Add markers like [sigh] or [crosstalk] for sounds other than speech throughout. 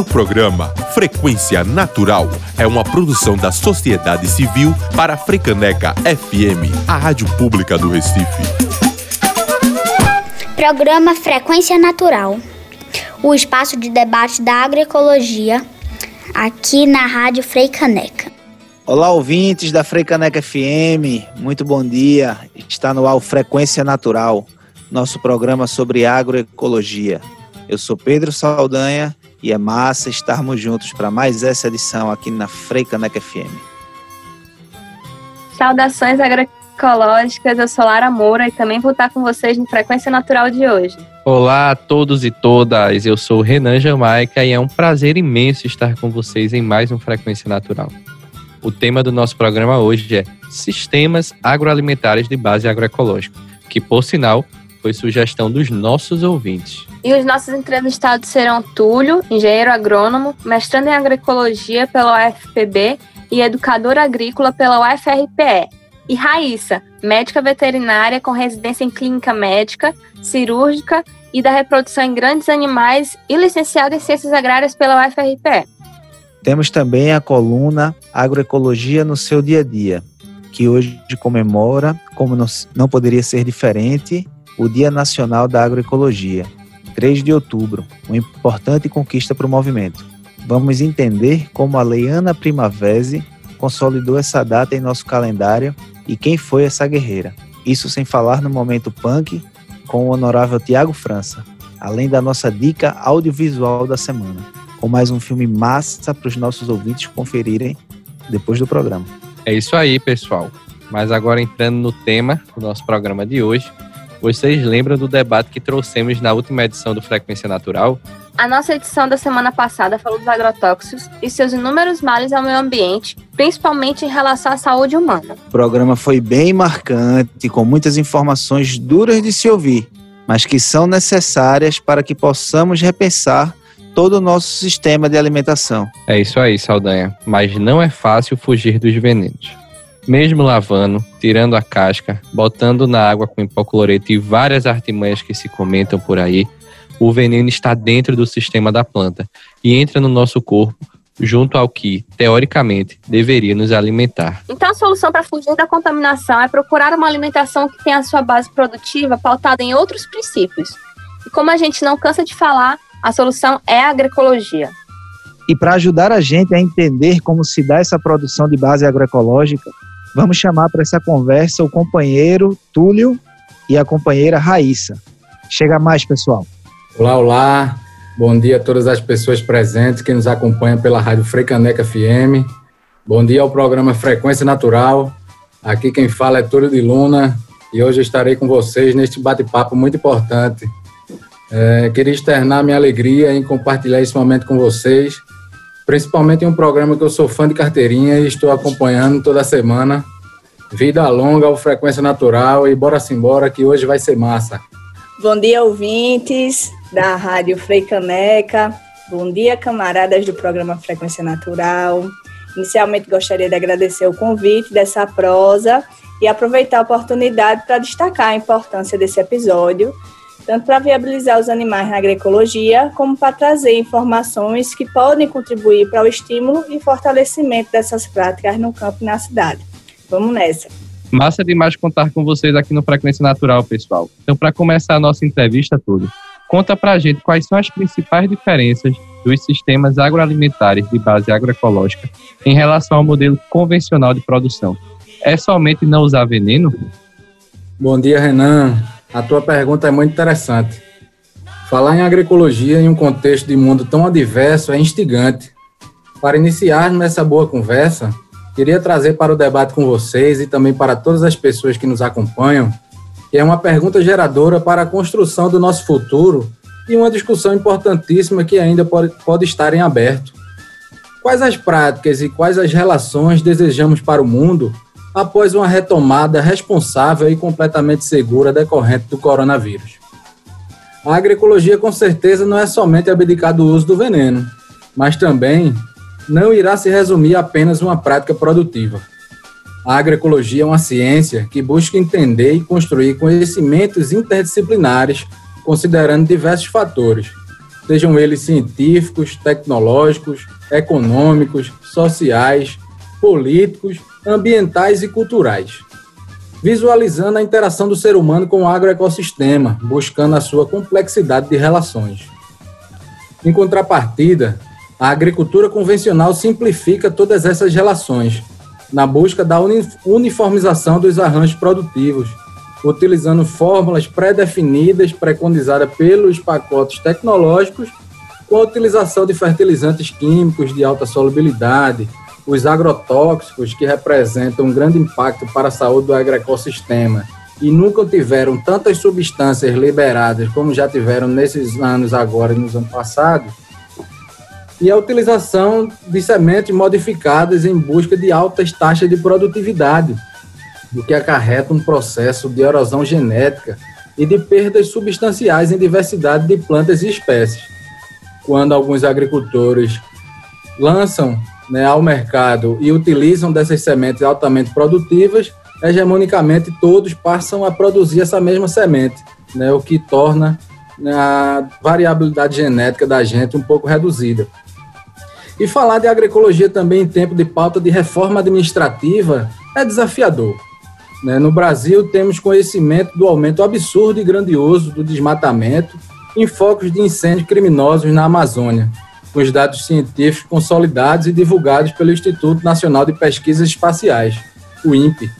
O programa Frequência Natural é uma produção da sociedade civil para a Frecaneca FM, a rádio pública do Recife. Programa Frequência Natural, o espaço de debate da agroecologia, aqui na Rádio Freicaneca. Olá, ouvintes da Freicaneca FM, muito bom dia. Está no ar o Frequência Natural, nosso programa sobre agroecologia. Eu sou Pedro Saldanha e é massa estarmos juntos para mais essa edição aqui na Freicaneca FM. Saudações agroecológicas, eu sou Lara Moura e também vou estar com vocês no Frequência Natural de hoje. Olá a todos e todas, eu sou Renan Jamaica e é um prazer imenso estar com vocês em mais um Frequência Natural. O tema do nosso programa hoje é Sistemas Agroalimentares de Base Agroecológica, que, por sinal, foi sugestão dos nossos ouvintes. E os nossos entrevistados serão Túlio, engenheiro agrônomo, mestrando em agroecologia pela UFPB e educador agrícola pela UFRPE. E Raíssa, médica veterinária com residência em clínica médica, cirúrgica e da reprodução em grandes animais e licenciada em ciências agrárias pela UFRPE. Temos também a coluna Agroecologia no seu dia a dia, que hoje comemora, como não poderia ser diferente, o Dia Nacional da Agroecologia, 3 de outubro, uma importante conquista para o movimento. Vamos entender como a Leiana Primavesi consolidou essa data em nosso calendário e quem foi essa guerreira. Isso sem falar no momento punk com o honorável Tiago França, além da nossa dica audiovisual da semana, com mais um filme massa para os nossos ouvintes conferirem depois do programa. É isso aí, pessoal. Mas agora entrando no tema do nosso programa de hoje, vocês lembram do debate que trouxemos na última edição do Frequência Natural? A nossa edição da semana passada falou dos agrotóxicos e seus inúmeros males ao meio ambiente, principalmente em relação à saúde humana. O programa foi bem marcante, com muitas informações duras de se ouvir, mas que são necessárias para que possamos repensar todo o nosso sistema de alimentação. É isso aí, Saldanha. Mas não é fácil fugir dos venenos. Mesmo lavando, tirando a casca, botando na água com hipocloreto e várias artimanhas que se comentam por aí, o veneno está dentro do sistema da planta e entra no nosso corpo junto ao que, teoricamente, deveria nos alimentar. Então, a solução para fugir da contaminação é procurar uma alimentação que tenha a sua base produtiva pautada em outros princípios. E como a gente não cansa de falar, a solução é a agroecologia. E para ajudar a gente a entender como se dá essa produção de base agroecológica, Vamos chamar para essa conversa o companheiro Túlio e a companheira Raíssa. Chega mais, pessoal. Olá, olá. Bom dia a todas as pessoas presentes que nos acompanham pela Rádio Frecaneca FM. Bom dia ao programa Frequência Natural. Aqui quem fala é Túlio de Luna e hoje estarei com vocês neste bate-papo muito importante. É, queria externar minha alegria em compartilhar esse momento com vocês principalmente em um programa que eu sou fã de carteirinha e estou acompanhando toda semana. Vida longa, ou frequência natural e bora-se embora que hoje vai ser massa. Bom dia, ouvintes da Rádio Freicaneca. Bom dia, camaradas do programa Frequência Natural. Inicialmente gostaria de agradecer o convite dessa prosa e aproveitar a oportunidade para destacar a importância desse episódio tanto para viabilizar os animais na agroecologia, como para trazer informações que podem contribuir para o estímulo e fortalecimento dessas práticas no campo e na cidade. Vamos nessa. Massa demais contar com vocês aqui no Frequência Natural, pessoal. Então, para começar a nossa entrevista toda, conta para a gente quais são as principais diferenças dos sistemas agroalimentares de base agroecológica em relação ao modelo convencional de produção. É somente não usar veneno? Bom dia, Renan. A tua pergunta é muito interessante. Falar em agroecologia em um contexto de mundo tão adverso é instigante. Para iniciarmos essa boa conversa, queria trazer para o debate com vocês e também para todas as pessoas que nos acompanham, que é uma pergunta geradora para a construção do nosso futuro e uma discussão importantíssima que ainda pode, pode estar em aberto. Quais as práticas e quais as relações desejamos para o mundo após uma retomada responsável e completamente segura decorrente do coronavírus. A agroecologia, com certeza, não é somente abdicar do uso do veneno, mas também não irá se resumir a apenas uma prática produtiva. A agroecologia é uma ciência que busca entender e construir conhecimentos interdisciplinares, considerando diversos fatores, sejam eles científicos, tecnológicos, econômicos, sociais, políticos, ambientais e culturais, visualizando a interação do ser humano com o agroecossistema, buscando a sua complexidade de relações. Em contrapartida, a agricultura convencional simplifica todas essas relações, na busca da uniformização dos arranjos produtivos, utilizando fórmulas pré-definidas preconizadas pelos pacotes tecnológicos, com a utilização de fertilizantes químicos de alta solubilidade, os agrotóxicos, que representam um grande impacto para a saúde do agroecossistema e nunca tiveram tantas substâncias liberadas como já tiveram nesses anos agora e nos anos passados, e a utilização de sementes modificadas em busca de altas taxas de produtividade, o que acarreta um processo de erosão genética e de perdas substanciais em diversidade de plantas e espécies. Quando alguns agricultores lançam né, ao mercado e utilizam dessas sementes altamente produtivas, hegemonicamente todos passam a produzir essa mesma semente, né, o que torna né, a variabilidade genética da gente um pouco reduzida. E falar de agroecologia também em tempo de pauta de reforma administrativa é desafiador. Né? No Brasil, temos conhecimento do aumento absurdo e grandioso do desmatamento em focos de incêndios criminosos na Amazônia, com os dados científicos consolidados e divulgados pelo Instituto Nacional de Pesquisas Espaciais, o INPE.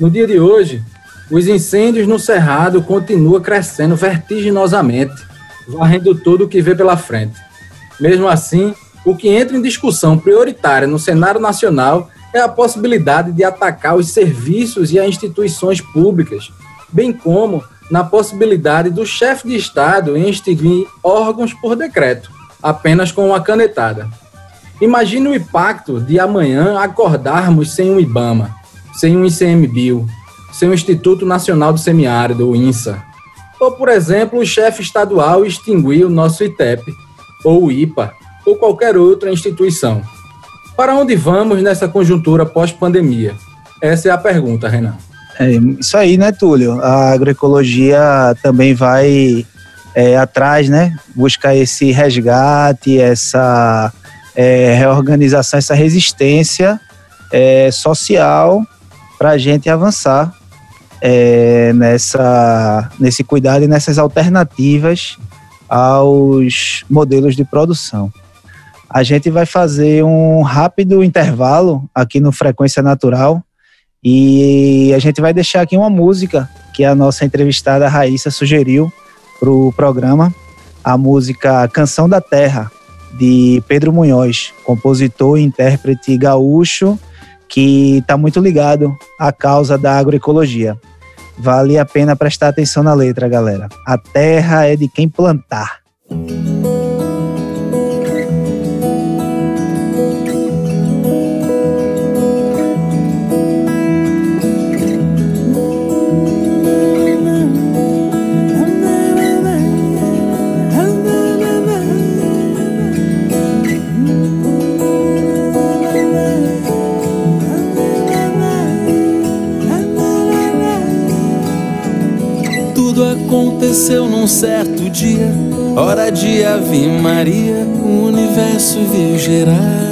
No dia de hoje, os incêndios no Cerrado continuam crescendo vertiginosamente, varrendo tudo o que vê pela frente. Mesmo assim, o que entra em discussão prioritária no cenário nacional é a possibilidade de atacar os serviços e as instituições públicas, bem como na possibilidade do chefe de Estado extinguir órgãos por decreto, apenas com uma canetada. Imagine o impacto de amanhã acordarmos sem um IBAMA, sem um ICMBio, sem o Instituto Nacional do Semiárido, o INSA. Ou, por exemplo, o chefe estadual extinguir o nosso ITEP, ou o IPA, ou qualquer outra instituição. Para onde vamos nessa conjuntura pós-pandemia? Essa é a pergunta, Renan. É isso aí, né, Túlio? A agroecologia também vai é, atrás, né? Buscar esse resgate, essa é, reorganização, essa resistência é, social para a gente avançar é, nessa, nesse cuidado e nessas alternativas aos modelos de produção. A gente vai fazer um rápido intervalo aqui no Frequência Natural e a gente vai deixar aqui uma música que a nossa entrevistada Raíssa sugeriu para o programa, a música Canção da Terra, de Pedro Munhoz, compositor e intérprete gaúcho que está muito ligado à causa da agroecologia. Vale a pena prestar atenção na letra, galera. A terra é de quem plantar. Aconteceu num certo dia, hora de Ave Maria, o universo veio gerar.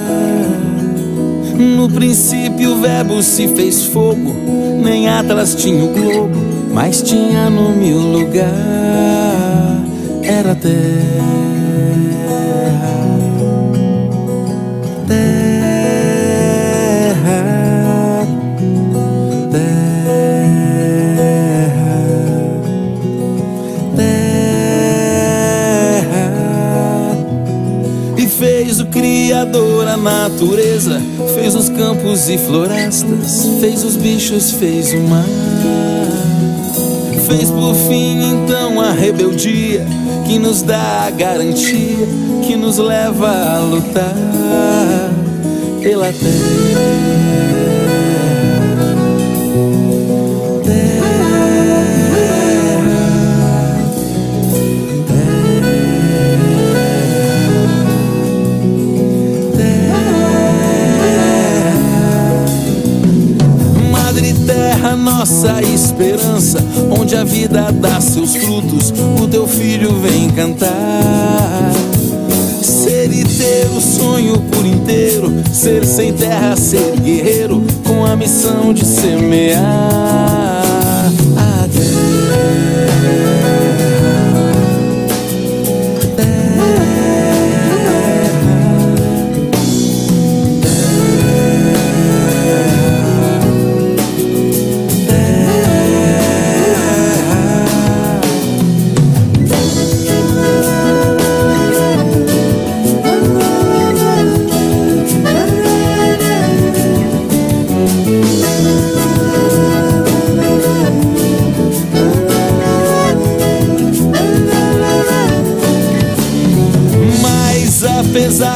No princípio o verbo se fez fogo, nem Atlas tinha o globo, mas tinha nome o lugar, era terra. Natureza fez os campos e florestas, fez os bichos, fez o mar. Fez por fim então a rebeldia que nos dá a garantia que nos leva a lutar pela terra. nossa esperança, onde a vida dá seus frutos, o teu filho vem cantar. Ser e ter o sonho por inteiro, ser sem terra, ser guerreiro, com a missão de semear. Até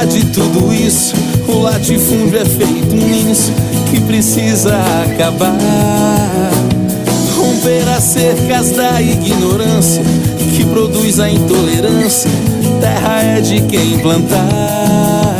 de tudo isso, o latifúndio é feito nisso que precisa acabar. Romper as cercas da ignorância que produz a intolerância. Terra é de quem plantar.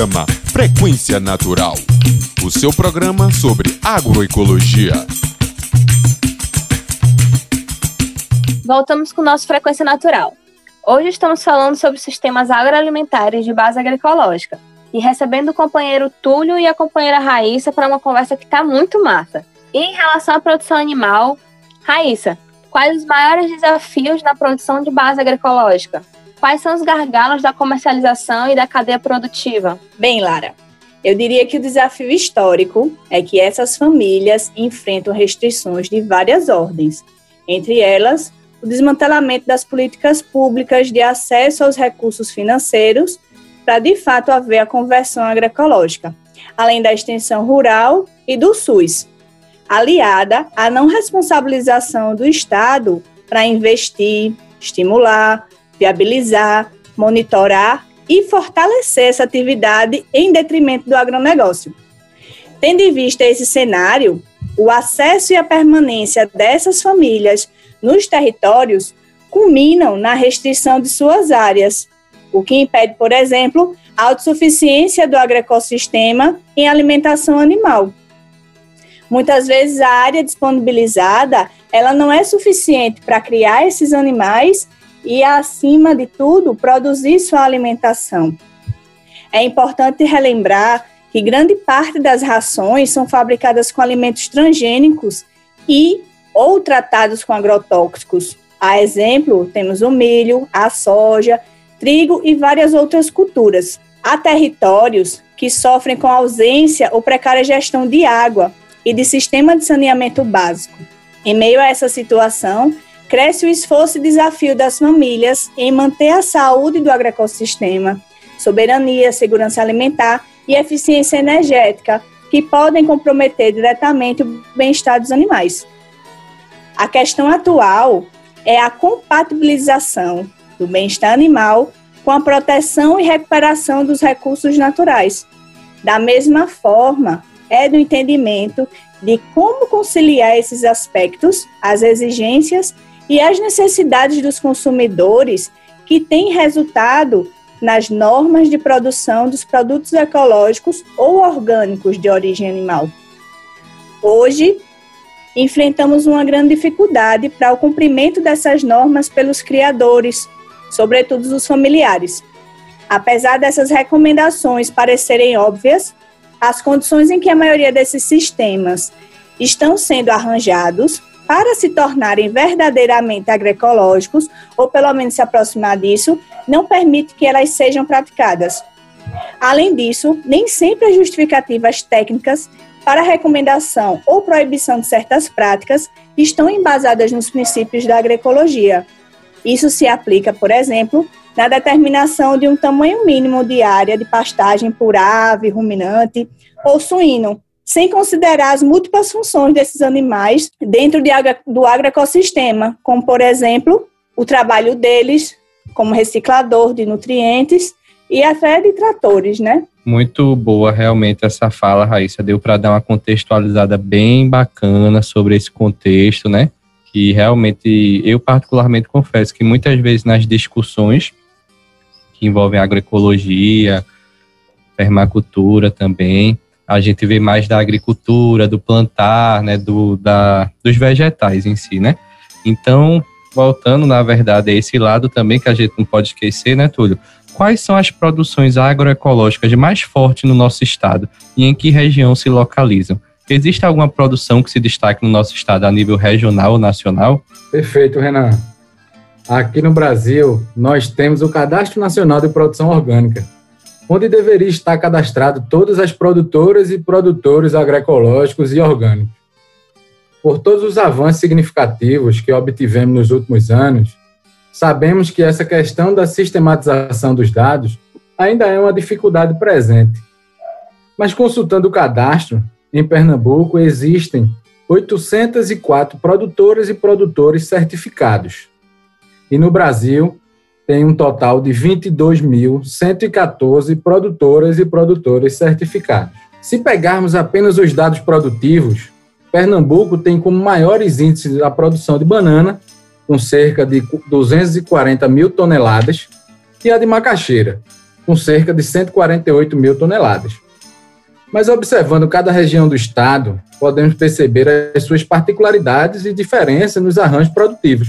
Programa Frequência Natural. O seu programa sobre agroecologia. Voltamos com o nosso Frequência Natural. Hoje estamos falando sobre sistemas agroalimentares de base agroecológica e recebendo o companheiro Túlio e a companheira Raíssa para uma conversa que está muito massa. E em relação à produção animal, Raíssa, quais os maiores desafios na produção de base agroecológica? Quais são os gargalos da comercialização e da cadeia produtiva? Bem, Lara, eu diria que o desafio histórico é que essas famílias enfrentam restrições de várias ordens, entre elas o desmantelamento das políticas públicas de acesso aos recursos financeiros para de fato haver a conversão agroecológica, além da extensão rural e do SUS, aliada à não responsabilização do Estado para investir, estimular, viabilizar, monitorar e fortalecer essa atividade em detrimento do agronegócio. Tendo em vista esse cenário, o acesso e a permanência dessas famílias nos territórios culminam na restrição de suas áreas, o que impede, por exemplo, a autossuficiência do agroecossistema em alimentação animal. Muitas vezes a área disponibilizada, ela não é suficiente para criar esses animais e, acima de tudo, produzir sua alimentação. É importante relembrar que grande parte das rações são fabricadas com alimentos transgênicos e ou tratados com agrotóxicos. A exemplo, temos o milho, a soja, trigo e várias outras culturas. Há territórios que sofrem com ausência ou precária gestão de água e de sistema de saneamento básico. Em meio a essa situação, cresce o esforço e desafio das famílias em manter a saúde do agroecossistema, soberania, segurança alimentar e eficiência energética, que podem comprometer diretamente o bem-estar dos animais. A questão atual é a compatibilização do bem-estar animal com a proteção e recuperação dos recursos naturais. Da mesma forma, é do entendimento de como conciliar esses aspectos, as exigências e as necessidades dos consumidores, que têm resultado nas normas de produção dos produtos ecológicos ou orgânicos de origem animal. Hoje, enfrentamos uma grande dificuldade para o cumprimento dessas normas pelos criadores, sobretudo os familiares. Apesar dessas recomendações parecerem óbvias, as condições em que a maioria desses sistemas estão sendo arranjados para se tornarem verdadeiramente agroecológicos, ou pelo menos se aproximar disso, não permite que elas sejam praticadas. Além disso, nem sempre as justificativas técnicas para recomendação ou proibição de certas práticas estão embasadas nos princípios da agroecologia. Isso se aplica, por exemplo, na determinação de um tamanho mínimo de área de pastagem por ave, ruminante ou suíno, sem considerar as múltiplas funções desses animais dentro de, do agroecossistema, como, por exemplo, o trabalho deles como reciclador de nutrientes e até de tratores, né? Muito boa realmente essa fala, Raíssa. Deu para dar uma contextualizada bem bacana sobre esse contexto, né? Que realmente eu particularmente confesso que muitas vezes nas discussões que envolvem agroecologia, permacultura também, a gente vê mais da agricultura, do plantar, né, do, da, dos vegetais em si, né? Então, voltando, na verdade, a esse lado também que a gente não pode esquecer, né, Túlio? Quais são as produções agroecológicas mais fortes no nosso estado e em que região se localizam? Existe alguma produção que se destaque no nosso estado a nível regional ou nacional? Perfeito, Renan. Aqui no Brasil, nós temos o Cadastro Nacional de Produção Orgânica, onde deveria estar cadastrado todas as produtoras e produtores agroecológicos e orgânicos. Por todos os avanços significativos que obtivemos nos últimos anos, sabemos que essa questão da sistematização dos dados ainda é uma dificuldade presente. Mas consultando o cadastro, em Pernambuco existem 804 produtoras e produtores certificados. E no Brasil, tem um total de 22.114 produtoras e produtores certificados. Se pegarmos apenas os dados produtivos, Pernambuco tem como maiores índices da produção de banana, com cerca de 240 mil toneladas, e a de macaxeira, com cerca de 148 mil toneladas. Mas observando cada região do estado, podemos perceber as suas particularidades e diferenças nos arranjos produtivos.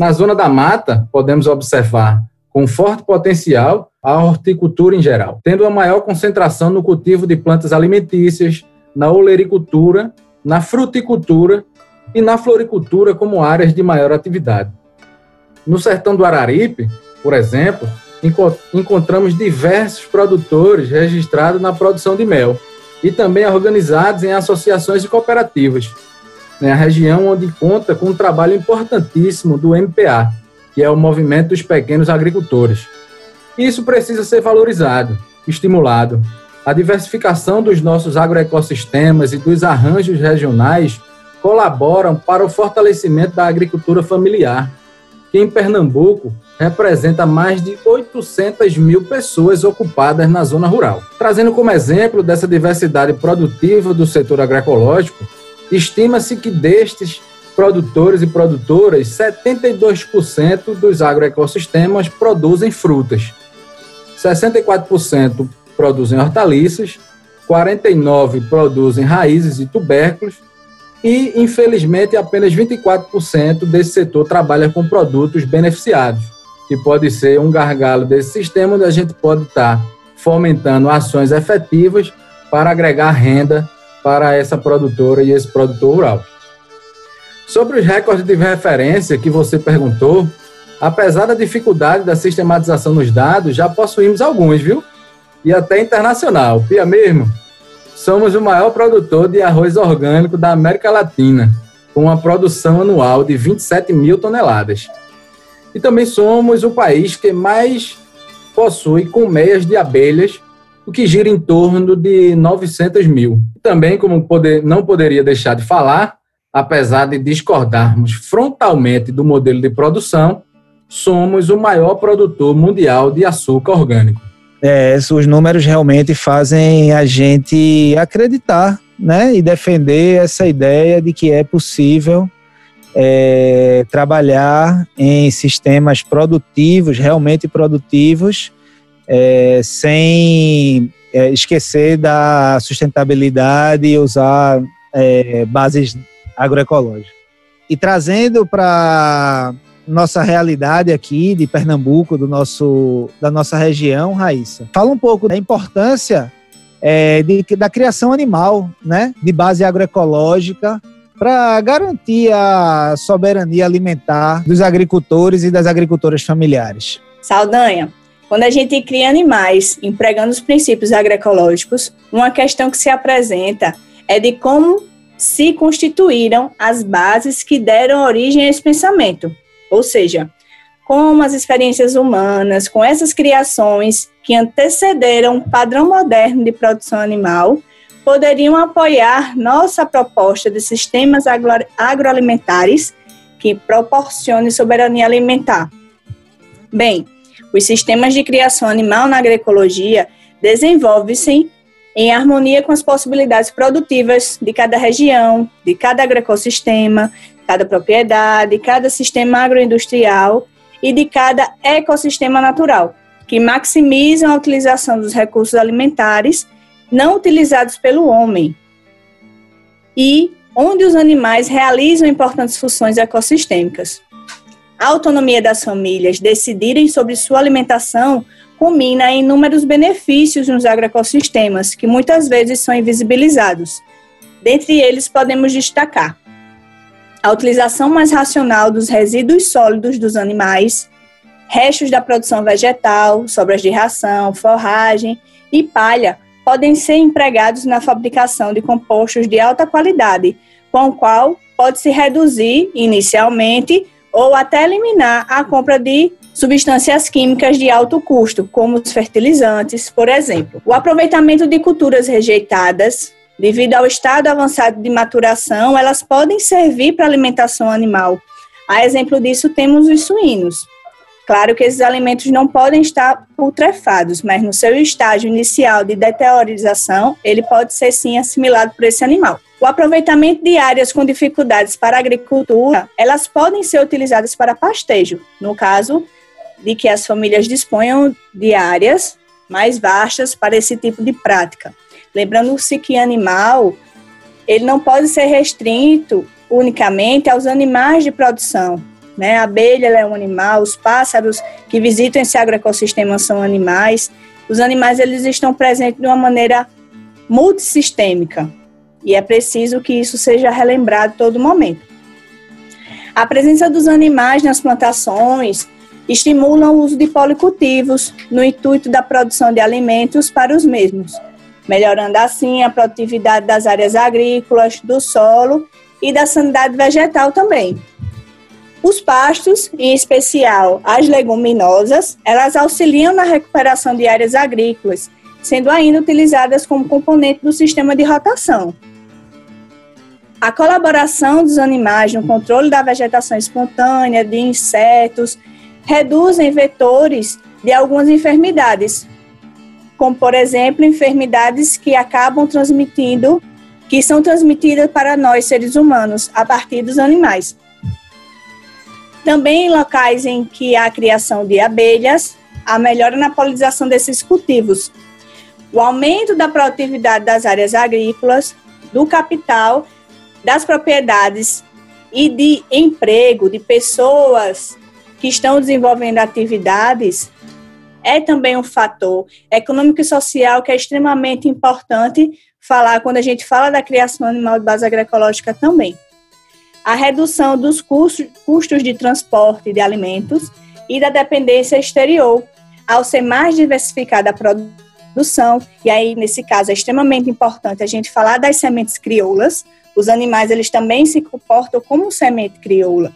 Na zona da mata, podemos observar com forte potencial a horticultura em geral, tendo a maior concentração no cultivo de plantas alimentícias, na olericultura, na fruticultura e na floricultura como áreas de maior atividade. No sertão do Araripe, por exemplo, encontramos diversos produtores registrados na produção de mel e também organizados em associações e cooperativas, né, a região onde conta com um trabalho importantíssimo do MPA, que é o Movimento dos Pequenos Agricultores. Isso precisa ser valorizado, estimulado. A diversificação dos nossos agroecossistemas e dos arranjos regionais colaboram para o fortalecimento da agricultura familiar, que em Pernambuco representa mais de 800 mil pessoas ocupadas na zona rural. Trazendo como exemplo dessa diversidade produtiva do setor agroecológico, Estima-se que destes produtores e produtoras, 72% dos agroecossistemas produzem frutas, 64% produzem hortaliças, 49% produzem raízes e tubérculos, e, infelizmente, apenas 24% desse setor trabalha com produtos beneficiados, que pode ser um gargalo desse sistema onde a gente pode estar fomentando ações efetivas para agregar renda para essa produtora e esse produtor rural. Sobre os recordes de referência que você perguntou, apesar da dificuldade da sistematização nos dados, já possuímos alguns, viu? E até internacional. Pia mesmo, somos o maior produtor de arroz orgânico da América Latina, com uma produção anual de 27 mil toneladas. E também somos o país que mais possui colmeias de abelhas o que gira em torno de 900 mil. Também, como poder, não poderia deixar de falar, apesar de discordarmos frontalmente do modelo de produção, somos o maior produtor mundial de açúcar orgânico. É, os números realmente fazem a gente acreditar né, e defender essa ideia de que é possível é, trabalhar em sistemas produtivos, realmente produtivos, é, sem é, esquecer da sustentabilidade e usar é, bases agroecológicas. E trazendo para nossa realidade aqui de Pernambuco, do nosso, da nossa região, Raíssa, fala um pouco da importância é, de, da criação animal, né, de base agroecológica para garantir a soberania alimentar dos agricultores e das agricultoras familiares? Saldanha, quando a gente cria animais empregando os princípios agroecológicos, uma questão que se apresenta é de como se constituíram as bases que deram origem a esse pensamento. Ou seja, como as experiências humanas, com essas criações que antecederam o padrão moderno de produção animal, poderiam apoiar nossa proposta de sistemas agro agroalimentares que proporcionem soberania alimentar. Bem, os sistemas de criação animal na agroecologia desenvolvem-se em harmonia com as possibilidades produtivas de cada região, de cada agroecossistema, cada propriedade, cada sistema agroindustrial e de cada ecossistema natural, que maximizam a utilização dos recursos alimentares não utilizados pelo homem e onde os animais realizam importantes funções ecossistêmicas. A autonomia das famílias decidirem sobre sua alimentação culmina em inúmeros benefícios nos agroecossistemas, que muitas vezes são invisibilizados. Dentre eles, podemos destacar a utilização mais racional dos resíduos sólidos dos animais, restos da produção vegetal, sobras de ração, forragem e palha podem ser empregados na fabricação de compostos de alta qualidade, com o qual pode-se reduzir inicialmente ou até eliminar a compra de substâncias químicas de alto custo, como os fertilizantes, por exemplo. O aproveitamento de culturas rejeitadas, devido ao estado avançado de maturação, elas podem servir para alimentação animal. A exemplo disso, temos os suínos. Claro que esses alimentos não podem estar putrefados, mas no seu estágio inicial de deteriorização, ele pode ser sim assimilado por esse animal. O aproveitamento de áreas com dificuldades para a agricultura, elas podem ser utilizadas para pastejo, no caso de que as famílias disponham de áreas mais vastas para esse tipo de prática. Lembrando-se que animal, ele não pode ser restrito unicamente aos animais de produção. Né? A abelha é um animal, os pássaros que visitam esse agroecossistema são animais. Os animais eles estão presentes de uma maneira multissistêmica e é preciso que isso seja relembrado todo momento. A presença dos animais nas plantações estimulam o uso de policultivos no intuito da produção de alimentos para os mesmos, melhorando assim a produtividade das áreas agrícolas, do solo e da sanidade vegetal também. Os pastos, em especial as leguminosas, elas auxiliam na recuperação de áreas agrícolas, sendo ainda utilizadas como componente do sistema de rotação. A colaboração dos animais no controle da vegetação espontânea, de insetos, reduzem vetores de algumas enfermidades, como, por exemplo, enfermidades que acabam transmitindo, que são transmitidas para nós, seres humanos, a partir dos animais. Também em locais em que há criação de abelhas, a melhora na polinização desses cultivos, o aumento da produtividade das áreas agrícolas, do capital, das propriedades e de emprego de pessoas que estão desenvolvendo atividades é também um fator econômico e social que é extremamente importante falar quando a gente fala da criação animal de base agroecológica também. A redução dos custos, de transporte de alimentos e da dependência exterior, ao ser mais diversificada a produção, e aí nesse caso é extremamente importante a gente falar das sementes crioulas. Os animais eles também se comportam como semente crioula,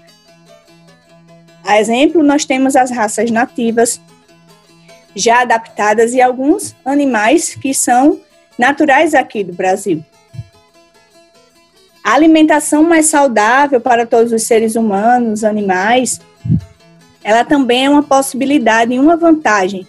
a exemplo, nós temos as raças nativas já adaptadas e alguns animais que são naturais aqui do Brasil. A alimentação mais saudável para todos os seres humanos, animais, ela também é uma possibilidade e uma vantagem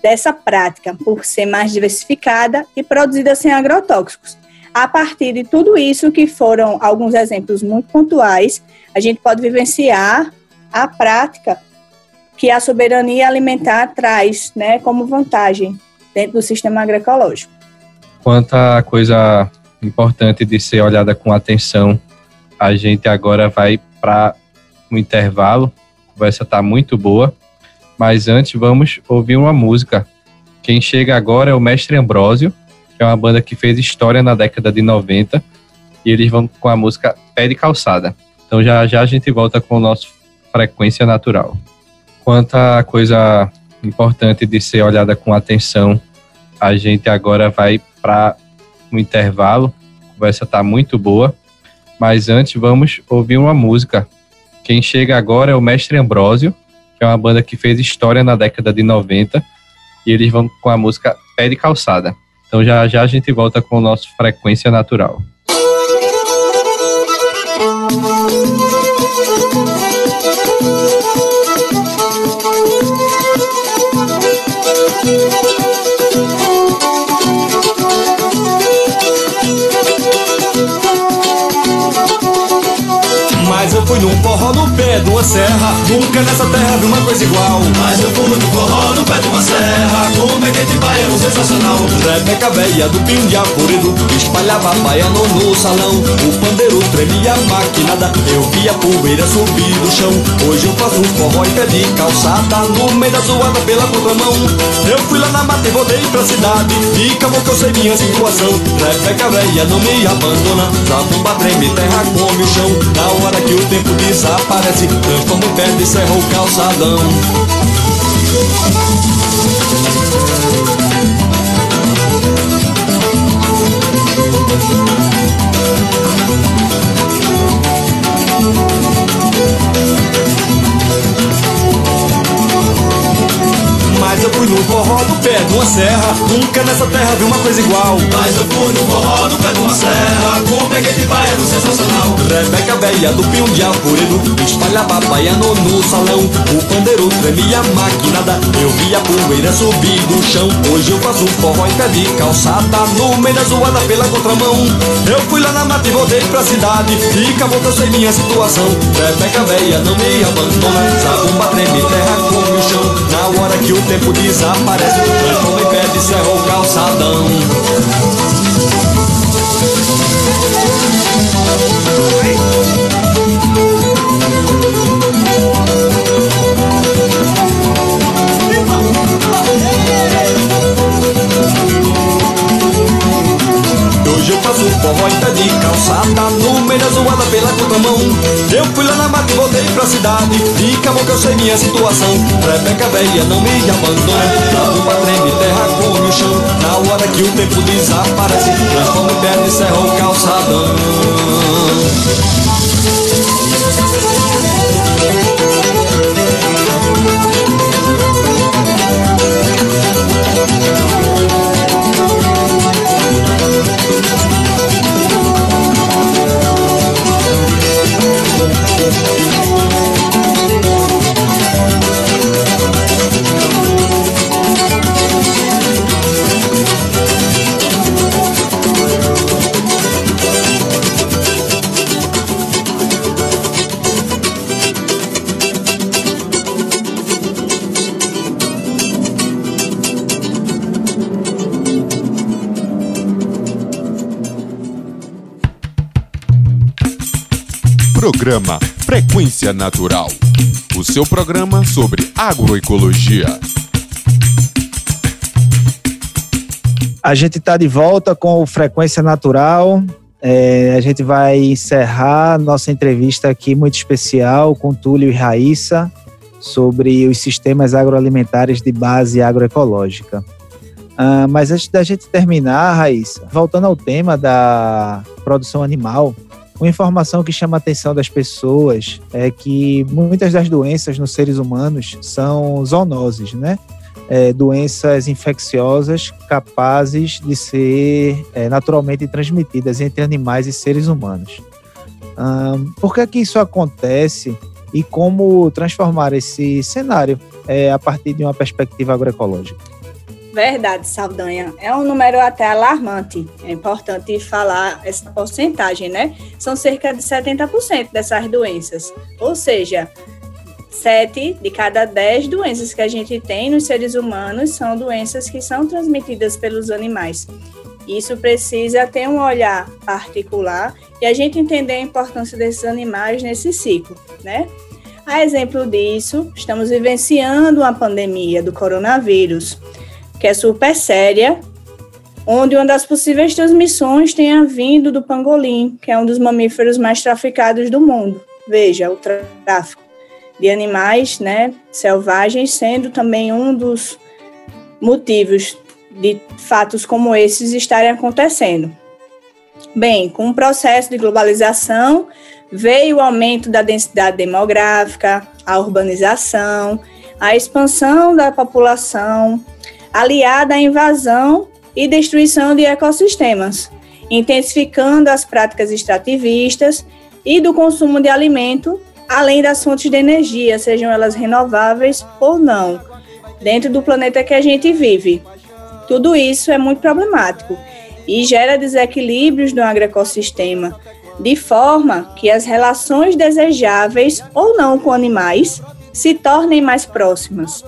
dessa prática, por ser mais diversificada e produzida sem agrotóxicos. A partir de tudo isso, que foram alguns exemplos muito pontuais, a gente pode vivenciar a prática que a soberania alimentar traz né, como vantagem dentro do sistema agroecológico. Quanta coisa importante de ser olhada com atenção. A gente agora vai para um intervalo. A conversa está muito boa, mas antes vamos ouvir uma música. Quem chega agora é o Mestre Ambrósio, é uma banda que fez história na década de 90 e eles vão com a música Pé de Calçada. Então já já a gente volta com o nosso Frequência Natural. Quanta coisa importante de ser olhada com atenção, a gente agora vai para um intervalo. A conversa está muito boa, mas antes vamos ouvir uma música. Quem chega agora é o Mestre Ambrósio, que é uma banda que fez história na década de 90, e eles vão com a música Pé de Calçada. Então já já a gente volta com o nosso Frequência Natural. Pé de uma serra Nunca nessa terra vi uma coisa igual. Mas eu fui num forró no pé de uma serra. Com é de baiano sensacional. Rebeca véia do apurido Espalhava baiano no salão. O pandeiro tremia maquinada Eu via poeira subir do chão. Hoje eu faço um forró e pé de calçada No meio da zoada pela contramão. Eu fui lá na mata e voltei pra cidade. E acabou que eu sei minha situação. Rebeca véia não me abandona. Zabumba treme, terra come o chão. Na hora que o tempo desaparece Transforma o pé de o calçadão Mas eu fui no forró do pé de uma serra. Nunca nessa terra vi uma coisa igual. Mas eu fui no forró no pé de uma serra. Com peguei de baiano sensacional. Rebeca véia do pinho de alvoredo Espalhava baiano no salão. O pandeiro tremia maquinada Eu via poeira subir do chão. Hoje eu faço forró em pé de calçada No meio da zoada pela contramão. Eu fui lá na mata e voltei pra cidade. Que eu sei minha situação. Rebeca véia não me abandona. Zabumba treme, terra come o chão. Na hora que o tempo desaparece Transforma em pé de serra o calçadão em pé de calçada No meio da zoada pela contramão Eu fui lá na mata e voltei pra cidade. E acabou que eu sei minha situação. Rebeca véia não me abandona Na bomba treme, terra come o chão. Na hora que o tempo desaparece Transforma em pé de serra o calçadão Programa Frequência Natural. O seu programa sobre agroecologia. A gente está de volta com o Frequência Natural. É, a gente vai encerrar nossa entrevista aqui muito especial com Túlio e Raíssa sobre os sistemas agroalimentares de base agroecológica. Ah, mas antes da gente terminar, Raíssa, voltando ao tema da produção animal, uma informação que chama a atenção das pessoas é que muitas das doenças nos seres humanos são zoonoses, né? É, doenças infecciosas capazes de ser é, naturalmente transmitidas entre animais e seres humanos. Hum, por que, que isso acontece e como transformar esse cenário é, a partir de uma perspectiva agroecológica? Verdade, Saldanha. É um número até alarmante. É importante falar essa porcentagem, né? São cerca de 70% dessas doenças. Ou seja, 7 de cada 10 doenças que a gente tem nos seres humanos são doenças que são transmitidas pelos animais. Isso precisa ter um olhar particular e a gente entender a importância desses animais nesse ciclo, né? A exemplo disso, estamos vivenciando uma pandemia do coronavírus que é super séria, onde uma das possíveis transmissões tenha vindo do pangolim, que é um dos mamíferos mais traficados do mundo. Veja, o tráfico de animais né, selvagens sendo também um dos motivos de fatos como esses estarem acontecendo. Bem, com o processo de globalização, veio o aumento da densidade demográfica, a urbanização, a expansão da população, aliada à invasão e destruição de ecossistemas, intensificando as práticas extrativistas e do consumo de alimento, além das fontes de energia, sejam elas renováveis ou não, dentro do planeta que a gente vive. Tudo isso é muito problemático e gera desequilíbrios no agroecossistema, de forma que as relações desejáveis ou não com animais se tornem mais próximas.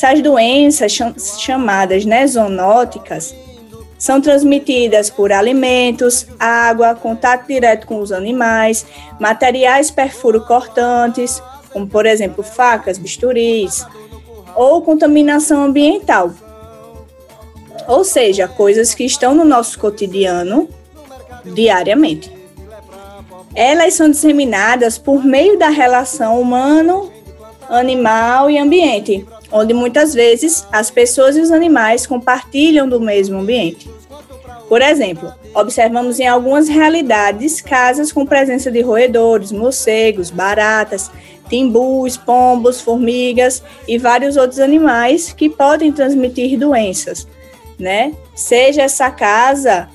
Essas doenças chamadas né, zoonóticas são transmitidas por alimentos, água, contato direto com os animais, materiais perfuro-cortantes, como por exemplo facas, bisturis, ou contaminação ambiental, ou seja, coisas que estão no nosso cotidiano diariamente. Elas são disseminadas por meio da relação humano, animal e ambiente, onde muitas vezes as pessoas e os animais compartilham do mesmo ambiente. Por exemplo, observamos em algumas realidades casas com presença de roedores, morcegos, baratas, timbus, pombos, formigas e vários outros animais que podem transmitir doenças, né? Seja essa casa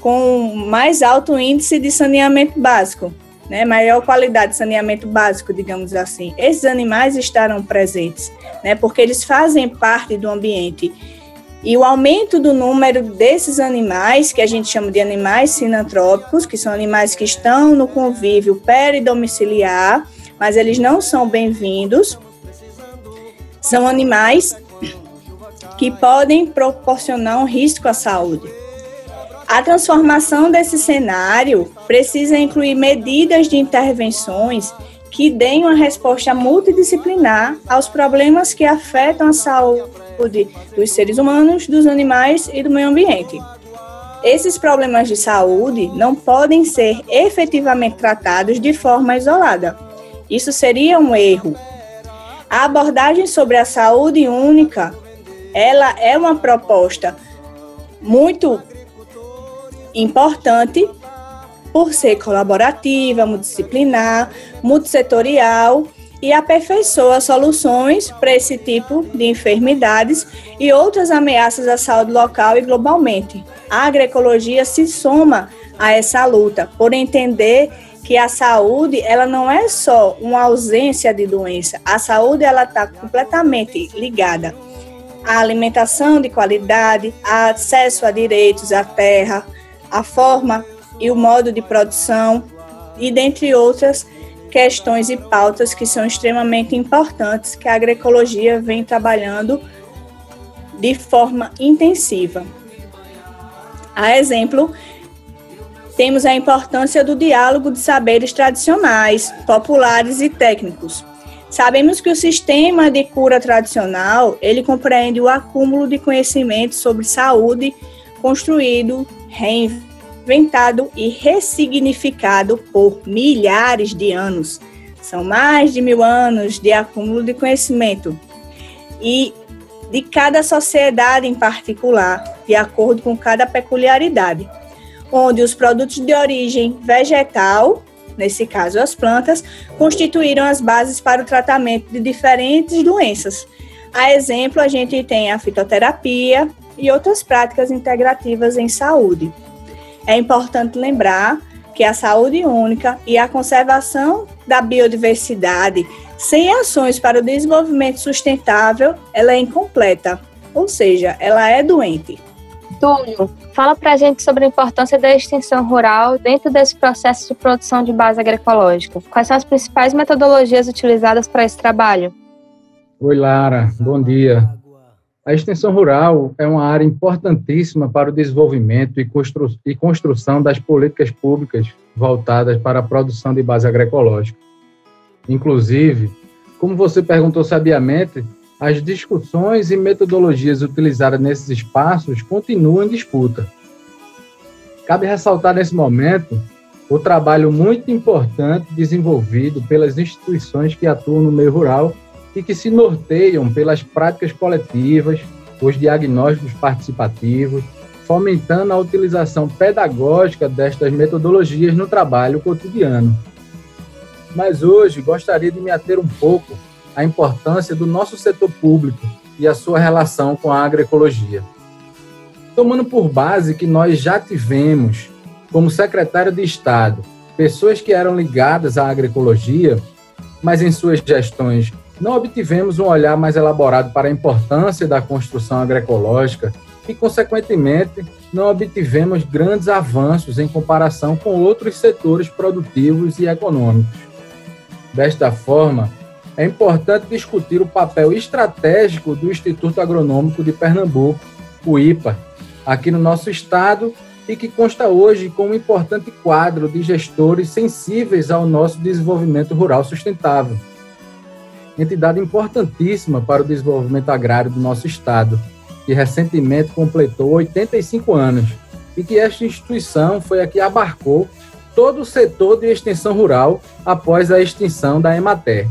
com mais alto índice de saneamento básico, né? Maior qualidade de saneamento básico, digamos assim. Esses animais estarão presentes, né? Porque eles fazem parte do ambiente. E o aumento do número desses animais, que a gente chama de animais sinantrópicos, que são animais que estão no convívio peridomiciliar, mas eles não são bem-vindos, são animais que podem proporcionar um risco à saúde. A transformação desse cenário precisa incluir medidas de intervenções que deem uma resposta multidisciplinar aos problemas que afetam a saúde dos seres humanos, dos animais e do meio ambiente. Esses problemas de saúde não podem ser efetivamente tratados de forma isolada. Isso seria um erro. A abordagem sobre a saúde única ela é uma proposta muito importante por ser colaborativa, multidisciplinar, multissetorial e aperfeiçoa soluções para esse tipo de enfermidades e outras ameaças à saúde local e globalmente. A agroecologia se soma a essa luta por entender que a saúde ela não é só uma ausência de doença, a saúde ela está completamente ligada a alimentação de qualidade, a acesso a direitos à terra, a forma e o modo de produção, e dentre outras questões e pautas que são extremamente importantes que a agroecologia vem trabalhando de forma intensiva. A exemplo, temos a importância do diálogo de saberes tradicionais, populares e técnicos, Sabemos que o sistema de cura tradicional, ele compreende o acúmulo de conhecimento sobre saúde construído, reinventado e ressignificado por milhares de anos. São mais de mil anos de acúmulo de conhecimento. E de cada sociedade em particular, de acordo com cada peculiaridade, onde os produtos de origem vegetal nesse caso as plantas, constituíram as bases para o tratamento de diferentes doenças. A exemplo, a gente tem a fitoterapia e outras práticas integrativas em saúde. É importante lembrar que a saúde única e a conservação da biodiversidade sem ações para o desenvolvimento sustentável, ela é incompleta, ou seja, ela é doente. Túlio, fala para a gente sobre a importância da extensão rural dentro desse processo de produção de base agroecológica. Quais são as principais metodologias utilizadas para esse trabalho? Oi, Lara, bom dia. A extensão rural é uma área importantíssima para o desenvolvimento e, constru construção das políticas públicas voltadas para a produção de base agroecológica. Inclusive, como você perguntou sabiamente, as discussões e metodologias utilizadas nesses espaços continuam em disputa. Cabe ressaltar nesse momento o trabalho muito importante desenvolvido pelas instituições que atuam no meio rural e que se norteiam pelas práticas coletivas, os diagnósticos participativos, fomentando a utilização pedagógica destas metodologias no trabalho cotidiano. Mas hoje gostaria de me ater um pouco à importância do nosso setor público e a sua relação com a agroecologia. Tomando por base que nós já tivemos, como secretário de Estado, pessoas que eram ligadas à agroecologia, mas em suas gestões não obtivemos um olhar mais elaborado para a importância da construção agroecológica e, consequentemente, não obtivemos grandes avanços em comparação com outros setores produtivos e econômicos. Desta forma, é importante discutir o papel estratégico do Instituto Agronômico de Pernambuco, o IPA, aqui no nosso estado e que consta hoje com um importante quadro de gestores sensíveis ao nosso desenvolvimento rural sustentável. Entidade importantíssima para o desenvolvimento agrário do nosso estado que recentemente completou 85 anos e que esta instituição foi a que abarcou todo o setor de extensão rural após a extinção da Emater.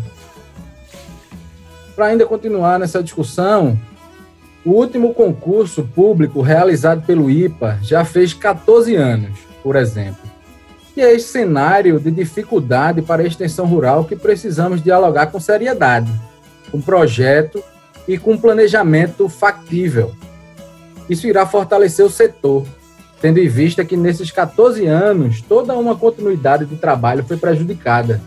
Para ainda continuar nessa discussão, o último concurso público realizado pelo IPA já fez 14 anos, por exemplo. E é esse cenário de dificuldade para a extensão rural que precisamos dialogar com seriedade, com projeto e com planejamento factível. Isso irá fortalecer o setor, tendo em vista que nesses 14 anos toda uma continuidade de trabalho foi prejudicada.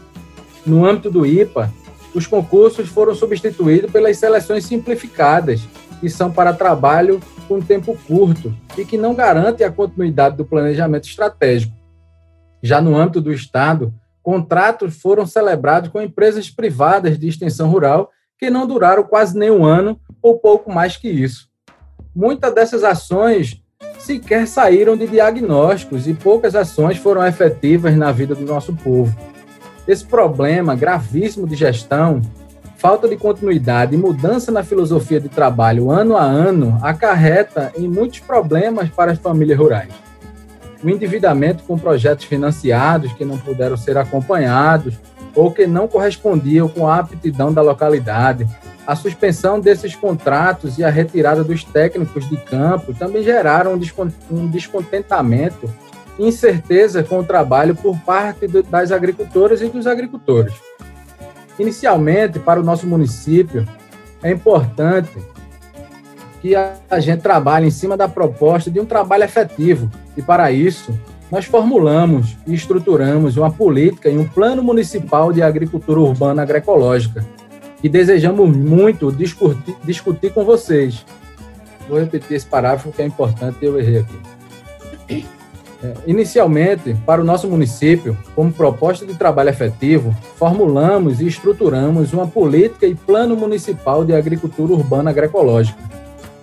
No âmbito do IPA, os concursos foram substituídos pelas seleções simplificadas, que são para trabalho com tempo curto e que não garantem a continuidade do planejamento estratégico. Já no âmbito do Estado, contratos foram celebrados com empresas privadas de extensão rural que não duraram quase nem um ano ou pouco mais que isso. Muitas dessas ações sequer saíram de diagnósticos e poucas ações foram efetivas na vida do nosso povo. Esse problema gravíssimo de gestão, falta de continuidade e mudança na filosofia de trabalho ano a ano acarreta em muitos problemas para as famílias rurais. O endividamento com projetos financiados que não puderam ser acompanhados, ou que não correspondiam com a aptidão da localidade. A suspensão desses contratos e a retirada dos técnicos de campo também geraram um descontentamento e incerteza com o trabalho por parte das agricultoras e dos agricultores. Inicialmente, para o nosso município, é importante que a gente trabalhe em cima da proposta de um trabalho efetivo, e para isso nós formulamos e estruturamos uma política e um plano municipal de agricultura urbana agroecológica e desejamos muito discutir, discutir com vocês. Vou repetir esse parágrafo que é importante eu errei aqui. É, inicialmente, para o nosso município, como proposta de trabalho efetivo, formulamos e estruturamos uma política e plano municipal de agricultura urbana agroecológica,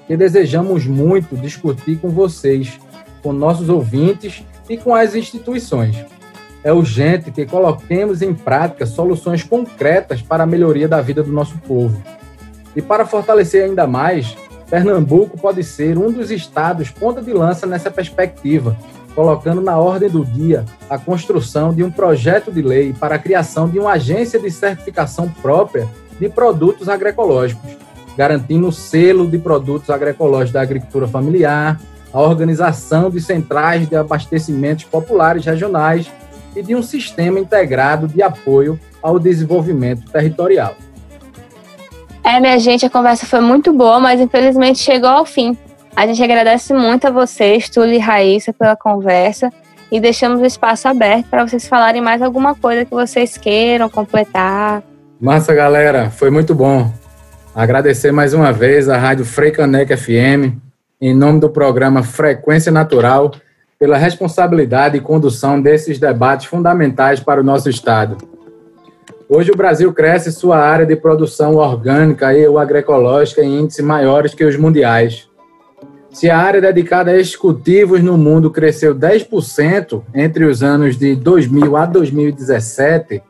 que desejamos muito discutir com vocês, com nossos ouvintes e com as instituições. É urgente que coloquemos em prática soluções concretas para a melhoria da vida do nosso povo. E para fortalecer ainda mais, Pernambuco pode ser um dos estados ponta de lança nessa perspectiva, colocando na ordem do dia a construção de um projeto de lei para a criação de uma agência de certificação própria de produtos agroecológicos, garantindo o selo de produtos agroecológicos da agricultura familiar, a organização de centrais de abastecimentos populares regionais e de um sistema integrado de apoio ao desenvolvimento territorial. É, minha gente, a conversa foi muito boa, mas infelizmente chegou ao fim. A gente agradece muito a vocês, Túlio e Raíssa, pela conversa e deixamos o espaço aberto para vocês falarem mais alguma coisa que vocês queiram completar. Massa, galera, foi muito bom. Agradecer mais uma vez a Rádio Freicaneca FM, em nome do programa Frequência Natural, pela responsabilidade e condução desses debates fundamentais para o nosso Estado. Hoje o Brasil cresce sua área de produção orgânica e agroecológica em índices maiores que os mundiais. Se a área dedicada a estes cultivos no mundo cresceu 10% entre os anos de 2000 a 2017,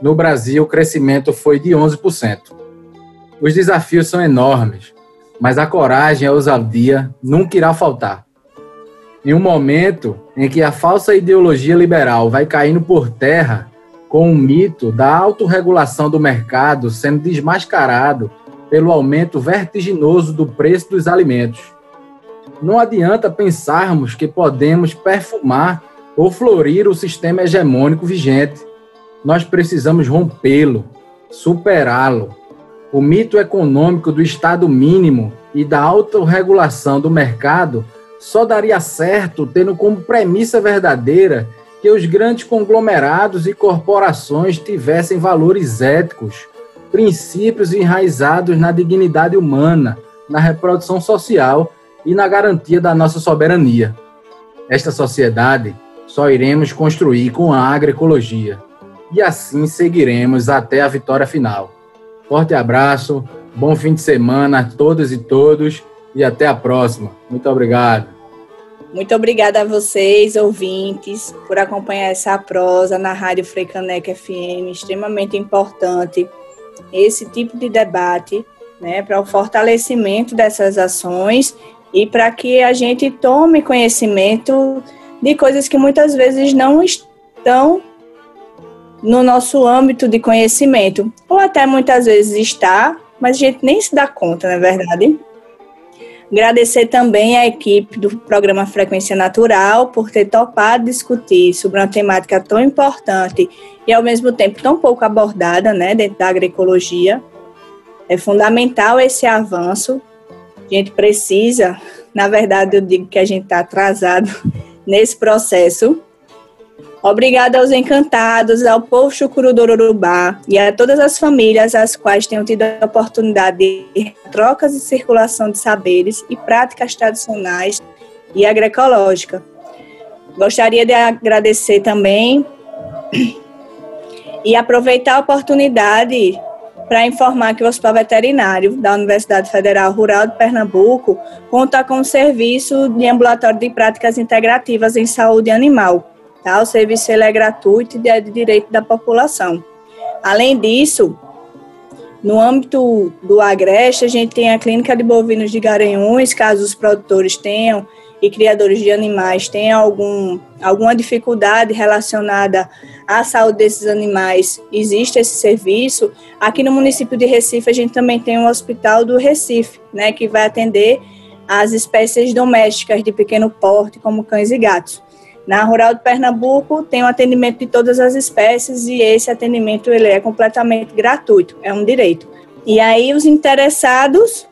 no Brasil o crescimento foi de 11%. Os desafios são enormes, mas a coragem e a ousadia nunca irá faltar. Em um momento em que a falsa ideologia liberal vai caindo por terra, com o mito da autorregulação do mercado sendo desmascarado pelo aumento vertiginoso do preço dos alimentos. Não adianta pensarmos que podemos perfumar ou florir o sistema hegemônico vigente. Nós precisamos rompê-lo, superá-lo. O mito econômico do Estado mínimo e da autorregulação do mercado só daria certo tendo como premissa verdadeira que os grandes conglomerados e corporações tivessem valores éticos, princípios enraizados na dignidade humana, na reprodução social e na garantia da nossa soberania. Esta sociedade só iremos construir com a agroecologia e assim seguiremos até a vitória final. Forte abraço, bom fim de semana a todas e todos e até a próxima. Muito obrigado. Muito obrigada a vocês, ouvintes, por acompanhar essa prosa na Rádio Freicaneca FM, extremamente importante esse tipo de debate, né, para o fortalecimento dessas ações e para que a gente tome conhecimento de coisas que muitas vezes não estão no nosso âmbito de conhecimento, ou até muitas vezes está, mas a gente nem se dá conta, não é verdade? Agradecer também à equipe do programa Frequência Natural por ter topado discutir sobre uma temática tão importante e ao mesmo tempo tão pouco abordada, né, dentro da agroecologia. É fundamental esse avanço. A gente precisa, na verdade, eu digo que a gente está atrasado [laughs] nesse processo, Obrigada aos encantados, ao povo chucuru do Urubá e a todas as famílias as quais tenham tido a oportunidade de trocas e circulação de saberes e práticas tradicionais e agroecológica. Gostaria de agradecer também e aproveitar a oportunidade para informar que o Hospital Veterinário da Universidade Federal Rural de Pernambuco conta com o serviço de ambulatório de práticas integrativas em saúde animal Tá? O serviço é gratuito e é de direito da população. Além disso, no âmbito do Agreste, a gente tem a clínica de bovinos de Garanhuns, caso os produtores tenham e criadores de animais tenham algum, alguma dificuldade relacionada à saúde desses animais, existe esse serviço. Aqui no município de Recife, a gente também tem o Hospital do Recife, né, que vai atender as espécies domésticas de pequeno porte, como cães e gatos. Na Rural de Pernambuco tem o um atendimento de todas as espécies e esse atendimento ele é completamente gratuito, é um direito. E aí os interessados,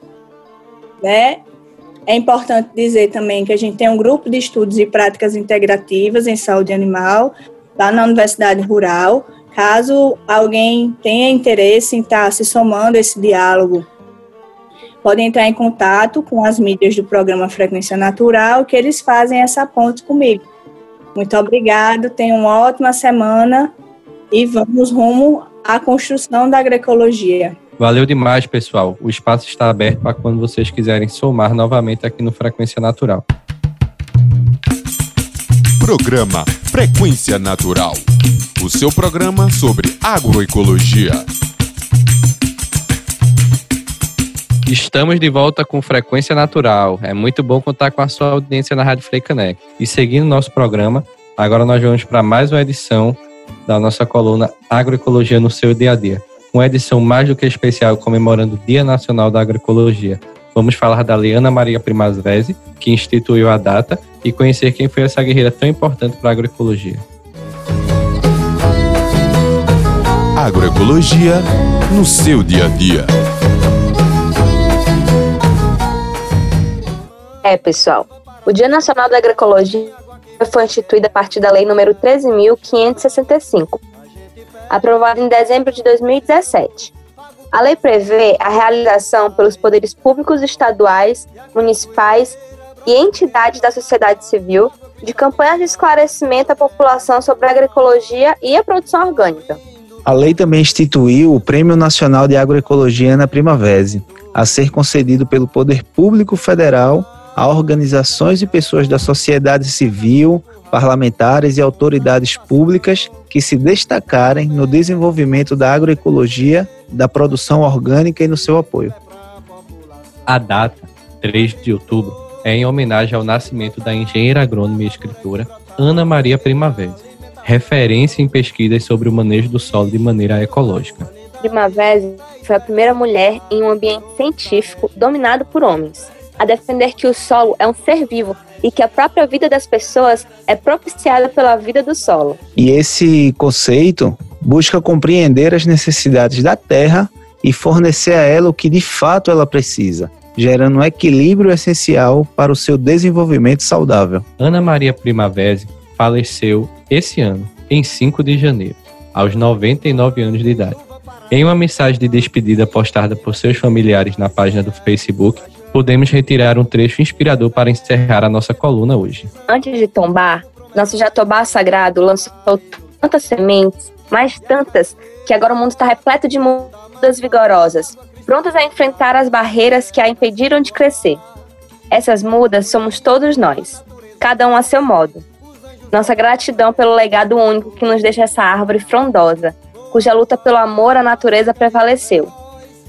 né, é importante dizer também que a gente tem um grupo de estudos e práticas integrativas em saúde animal lá na Universidade Rural. Caso alguém tenha interesse em estar se somando a esse diálogo, pode entrar em contato com as mídias do programa Frequência Natural, que eles fazem essa ponte comigo. Muito obrigado, tenham uma ótima semana e vamos rumo à construção da agroecologia. Valeu demais, pessoal. O espaço está aberto para quando vocês quiserem somar novamente aqui no Frequência Natural. Programa Frequência Natural. O seu programa sobre agroecologia. Estamos de volta com Frequência Natural. É muito bom contar com a sua audiência na Rádio Freicanec. E seguindo nosso programa, agora nós vamos para mais uma edição da nossa coluna Agroecologia no seu dia a dia. Uma edição mais do que especial comemorando o Dia Nacional da Agroecologia. Vamos falar da Liana Maria Primazvese, que instituiu a data, e conhecer quem foi essa guerreira tão importante para a agroecologia. Agroecologia no seu dia a dia. É, pessoal. O Dia Nacional da Agroecologia foi instituído a partir da Lei nº 13.565, aprovada em dezembro de 2017. A lei prevê a realização pelos poderes públicos estaduais, municipais e entidades da sociedade civil de campanhas de esclarecimento à população sobre a agroecologia e a produção orgânica. A lei também instituiu o Prêmio Nacional de Agroecologia na Primavera, a ser concedido pelo Poder Público Federal a organizações e pessoas da sociedade civil, parlamentares e autoridades públicas que se destacarem no desenvolvimento da agroecologia da produção orgânica e no seu apoio. A data, 3 de outubro, é em homenagem ao nascimento da engenheira agrônoma e escritora Ana Maria Primavera, referência em pesquisas sobre o manejo do solo de maneira ecológica. Primavera foi a primeira mulher em um ambiente científico dominado por homens, a defender que o solo é um ser vivo e que a própria vida das pessoas é propiciada pela vida do solo. E esse conceito busca compreender as necessidades da terra e fornecer a ela o que de fato ela precisa, gerando um equilíbrio essencial para o seu desenvolvimento saudável. Ana Maria Primavera faleceu esse ano, em 5 de janeiro, aos 99 anos de idade. Em uma mensagem de despedida postada por seus familiares na página do Facebook, podemos retirar um trecho inspirador para encerrar a nossa coluna hoje. Antes de tombar, nosso jatobá sagrado lançou tantas sementes, mais tantas, que agora o mundo está repleto de mudas vigorosas, prontas a enfrentar as barreiras que a impediram de crescer. Essas mudas somos todos nós, cada um a seu modo. Nossa gratidão pelo legado único que nos deixa essa árvore frondosa, cuja luta pelo amor à natureza prevaleceu.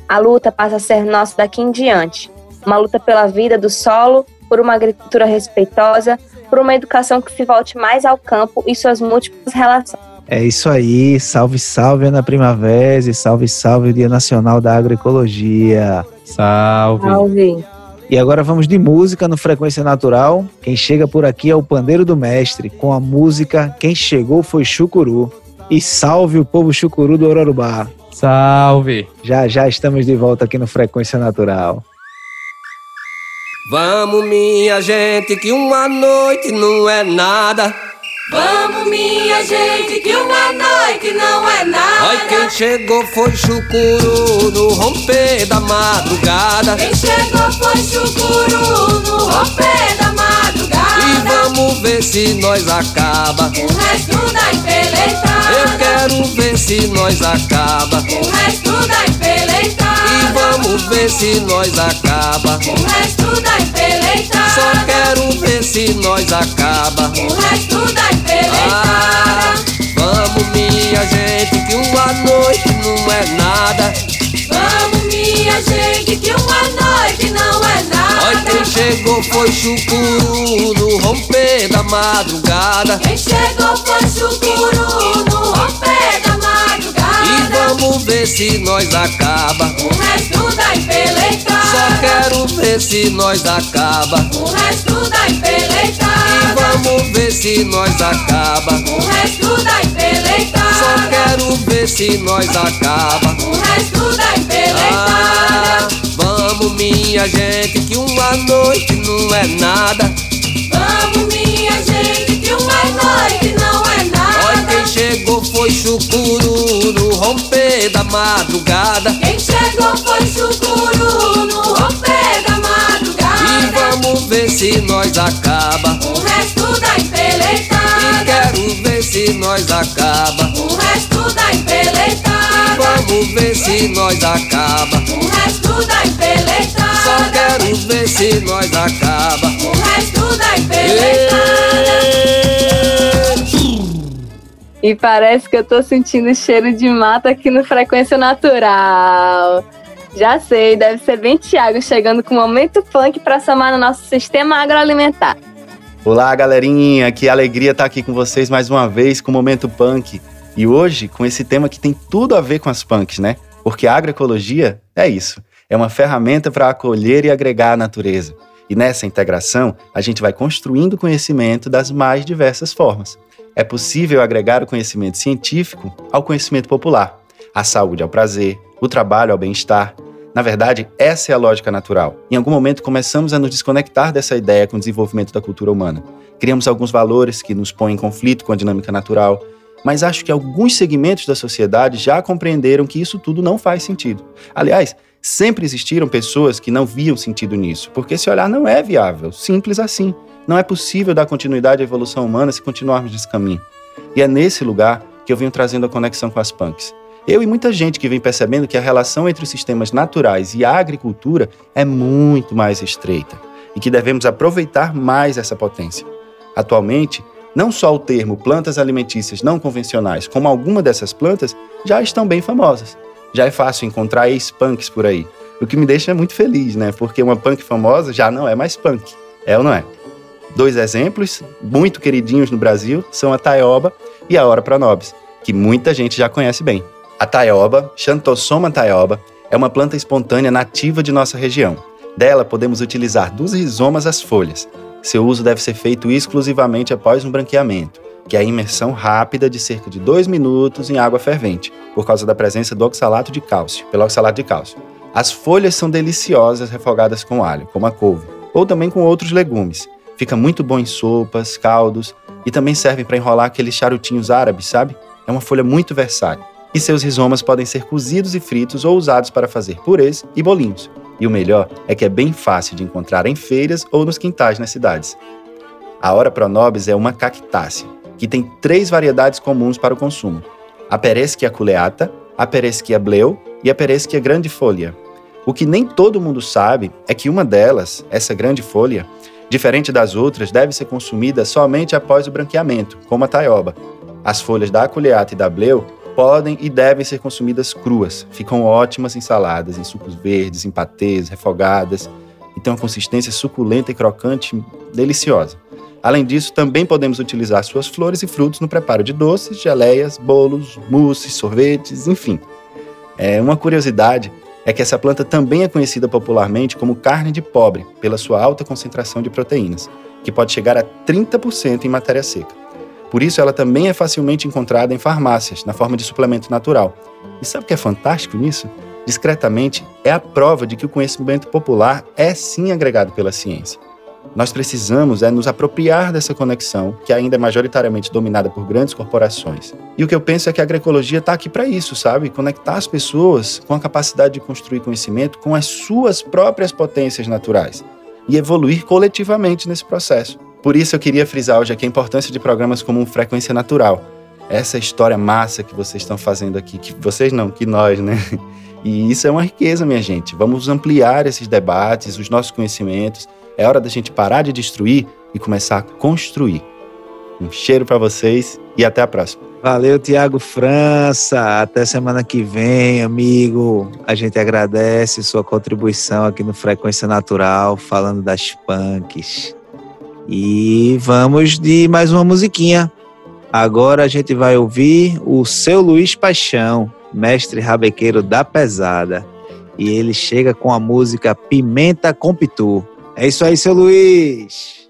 A luta passa a ser nossa daqui em diante, uma luta pela vida do solo, por uma agricultura respeitosa, por uma educação que se volte mais ao campo e suas múltiplas relações. É isso aí, salve, salve Ana Primavera e salve, salve o Dia Nacional da Agroecologia. Salve. Salve. E agora vamos de música no Frequência Natural. Quem chega por aqui é o Pandeiro do Mestre, com a música Quem Chegou Foi Chucuru. E salve o povo chucuru do Ororubá. Salve. Já já estamos de volta aqui no Frequência Natural. Vamos, minha gente, que uma noite não é nada. Vamos, minha gente, que uma noite não é nada. Ai, quem chegou foi chucuru no romper da madrugada. Quem chegou foi chucuru no romper da madrugada. E vamos ver se nós acaba. O resto da empeletada. Eu quero ver se nós acaba. O resto da. Ver se nós acaba. O resto da empeletada. Só quero ver se nós acaba. O resto da empeletada. Ah, vamos minha gente que uma noite não é nada. Vamos minha gente que uma noite não é nada. Olha quem chegou foi chucuru no romper da madrugada. Quem chegou foi chucuru no romper da madrugada. Vamos ver se nós acaba. O resto da empeletada. Só quero ver se nós acaba. O resto da empeletada. E vamos ver se nós acaba. O resto da empeletada. Só quero ver se nós acaba. O resto da empeletada. Ah, vamos minha gente que uma noite não é nada. Vamos minha gente que uma noite não é nada. Olha quem chegou foi chucuru da madrugada. Quem chegou foi chucuru no romper da madrugada. E vamos ver se nós acaba. O resto da empeletada. E quero ver se nós acaba. O resto da empeletada. Vamos ver se nós acaba. O resto da empeletada. Só quero ver se nós acaba. O resto da empeletada. E parece que eu tô sentindo cheiro de mata aqui no Frequência Natural. Já sei, deve ser bem Thiago chegando com o momento punk para somar no nosso sistema agroalimentar. Olá, galerinha, que alegria estar aqui com vocês mais uma vez com o Momento Punk. E hoje com esse tema que tem tudo a ver com as punks, né? Porque a agroecologia é isso, é uma ferramenta para acolher e agregar a natureza. E nessa integração, a gente vai construindo conhecimento das mais diversas formas. É possível agregar o conhecimento científico ao conhecimento popular, a saúde ao prazer, o trabalho ao bem-estar. Na verdade, essa é a lógica natural. Em algum momento começamos a nos desconectar dessa ideia com o desenvolvimento da cultura humana. Criamos alguns valores que nos põem em conflito com a dinâmica natural, mas acho que alguns segmentos da sociedade já compreenderam que isso tudo não faz sentido. Aliás, sempre existiram pessoas que não viam sentido nisso, porque esse olhar não é viável, simples assim. Não é possível dar continuidade à evolução humana se continuarmos nesse caminho. E é nesse lugar que eu venho trazendo a conexão com as punks. Eu e muita gente que vem percebendo que a relação entre os sistemas naturais e a agricultura é muito mais estreita e que devemos aproveitar mais essa potência. Atualmente, não só o termo plantas alimentícias não convencionais, como alguma dessas plantas, já estão bem famosas. já é fácil encontrar ex-punks por aí. O que me deixa muito feliz, né? Porque uma punk famosa já não é mais punk. É ou não é? Dois exemplos, muito queridinhos no Brasil, são a taioba e a Hora Pronobis, que muita gente já conhece bem. A taioba, Xanthosoma taioba, é uma planta espontânea nativa de nossa região. Dela podemos utilizar dos rizomas às folhas. Seu uso deve ser feito exclusivamente após um branqueamento, que é a imersão rápida de cerca de 2 minutos em água fervente, por causa da presença do oxalato de cálcio, pelo oxalato de cálcio. As folhas são deliciosas refogadas com alho, como a couve, ou também com outros legumes. Fica muito bom em sopas, caldos e também servem para enrolar aqueles charutinhos árabes, sabe? É uma folha muito versátil. E seus rizomas podem ser cozidos e fritos ou usados para fazer purês e bolinhos. E o melhor é que é bem fácil de encontrar em feiras ou nos quintais nas cidades. A Hora Pronobis é uma cactácea, que tem três variedades comuns para o consumo: a Pereschia culeata, a Pereschia bleu e a Pereschia grandifolia. O que nem todo mundo sabe é que uma delas, essa grande folha, diferente das outras, deve ser consumida somente após o branqueamento, como a taioba. As folhas da aculeata e da bleu podem e devem ser consumidas cruas. Ficam ótimas em saladas, em sucos verdes, em patês, refogadas e tem uma consistência suculenta e crocante deliciosa. Além disso, também podemos utilizar suas flores e frutos no preparo de doces, geleias, bolos, mousses, sorvetes, enfim. É, uma curiosidade é que essa planta também é conhecida popularmente como carne de pobre, pela sua alta concentração de proteínas, que pode chegar a 30% em matéria seca. Por isso, ela também é facilmente encontrada em farmácias, na forma de suplemento natural. E sabe o que é fantástico nisso? Discretamente, é a prova de que o conhecimento popular é sim agregado pela ciência. Nós precisamos é nos apropriar dessa conexão, que ainda é majoritariamente dominada por grandes corporações. E o que eu penso é que a agroecologia está aqui para isso, sabe? Conectar as pessoas com a capacidade de construir conhecimento com as suas próprias potências naturais e evoluir coletivamente nesse processo. Por isso eu queria frisar hoje aqui a importância de programas como Frequência Natural. Essa história massa que vocês estão fazendo aqui, que vocês não, que nós, né? [laughs] E isso é uma riqueza, minha gente. Vamos ampliar esses debates, os nossos conhecimentos. É hora da gente parar de destruir e começar a construir. Um cheiro para vocês e até a próxima. Valeu, Tiago França. Até semana que vem, amigo. A gente agradece sua contribuição aqui no Frequência Natural, falando das punks. E vamos de mais uma musiquinha. Agora a gente vai ouvir o seu Luiz Paixão, mestre rabequeiro da pesada. E ele chega com a música Pimenta com Pitu. É isso aí, seu Luiz.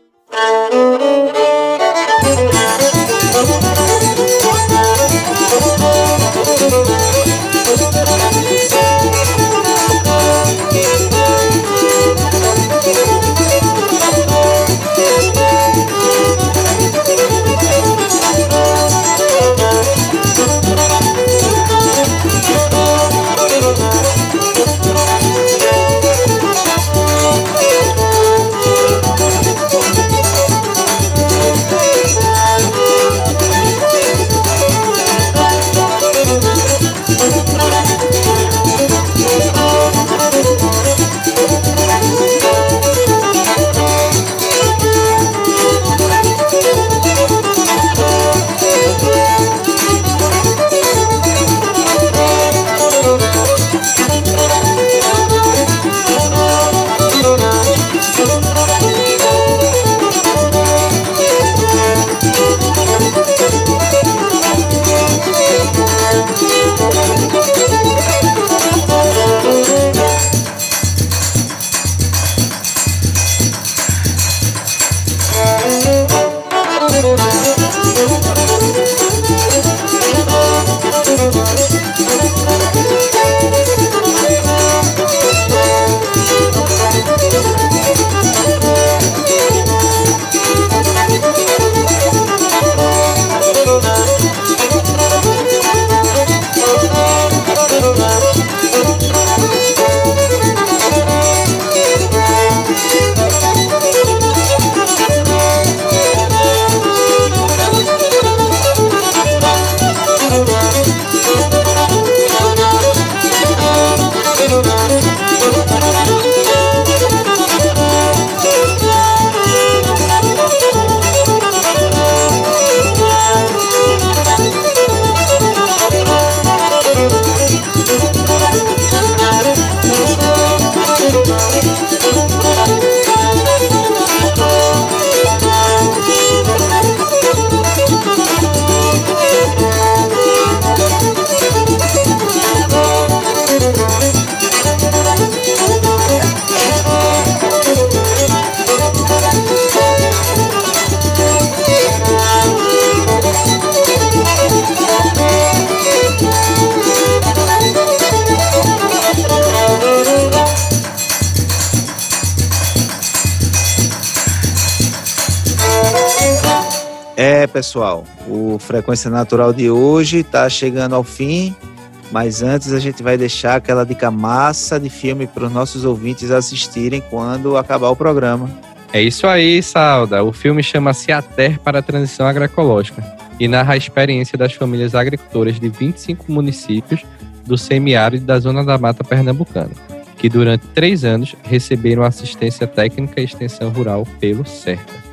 Frequência Natural de hoje está chegando ao fim, mas antes a gente vai deixar aquela dica massa de filme para os nossos ouvintes assistirem quando acabar o programa. É isso aí, Salda. O filme chama-se A Terra para a Transição Agroecológica e narra a experiência das famílias agricultoras de 25 municípios do semiárido da Zona da Mata Pernambucana, que durante três anos receberam assistência técnica e extensão rural pelo CERTA.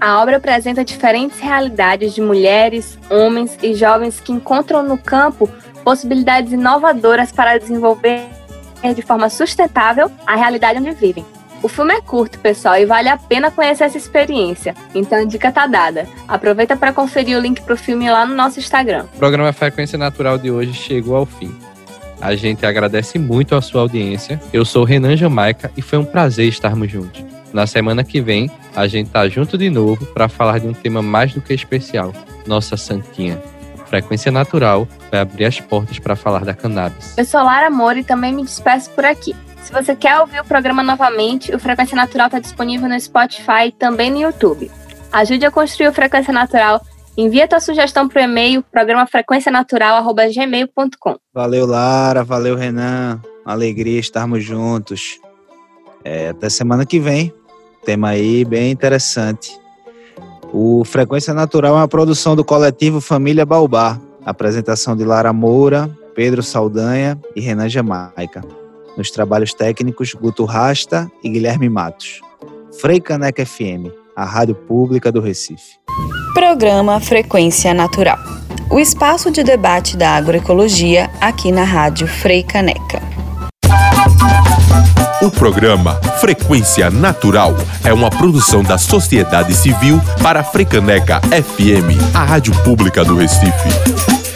A obra apresenta diferentes realidades de mulheres, homens e jovens que encontram no campo possibilidades inovadoras para desenvolver de forma sustentável a realidade onde vivem. O filme é curto, pessoal, e vale a pena conhecer essa experiência. Então a dica tá dada. Aproveita para conferir o link pro filme lá no nosso Instagram. O programa Frequência Natural de hoje chegou ao fim. A gente agradece muito a sua audiência. Eu sou Renan Jamaica e foi um prazer estarmos juntos. Na semana que vem, a gente tá junto de novo para falar de um tema mais do que especial, nossa santinha. Frequência Natural vai abrir as portas para falar da cannabis. Eu sou Lara Moura e também me despeço por aqui. Se você quer ouvir o programa novamente, o Frequência Natural está disponível no Spotify e também no YouTube. Ajude a construir o Frequência Natural. Envie a tua sugestão para o e-mail programaFrequencianatural.gmail.com Valeu, Lara. Valeu, Renan. Alegria estarmos juntos. É, até semana que vem. Tema aí bem interessante. O Frequência Natural é uma produção do coletivo Família Baubá. Apresentação de Lara Moura, Pedro Saldanha e Renan Jamaica. Nos trabalhos técnicos, Guto Rasta e Guilherme Matos. Frei Caneca FM, a rádio pública do Recife. Programa Frequência Natural. O espaço de debate da agroecologia aqui na Rádio Frei Caneca. O programa Frequência Natural é uma produção da sociedade civil para a Frecaneca FM, a rádio pública do Recife.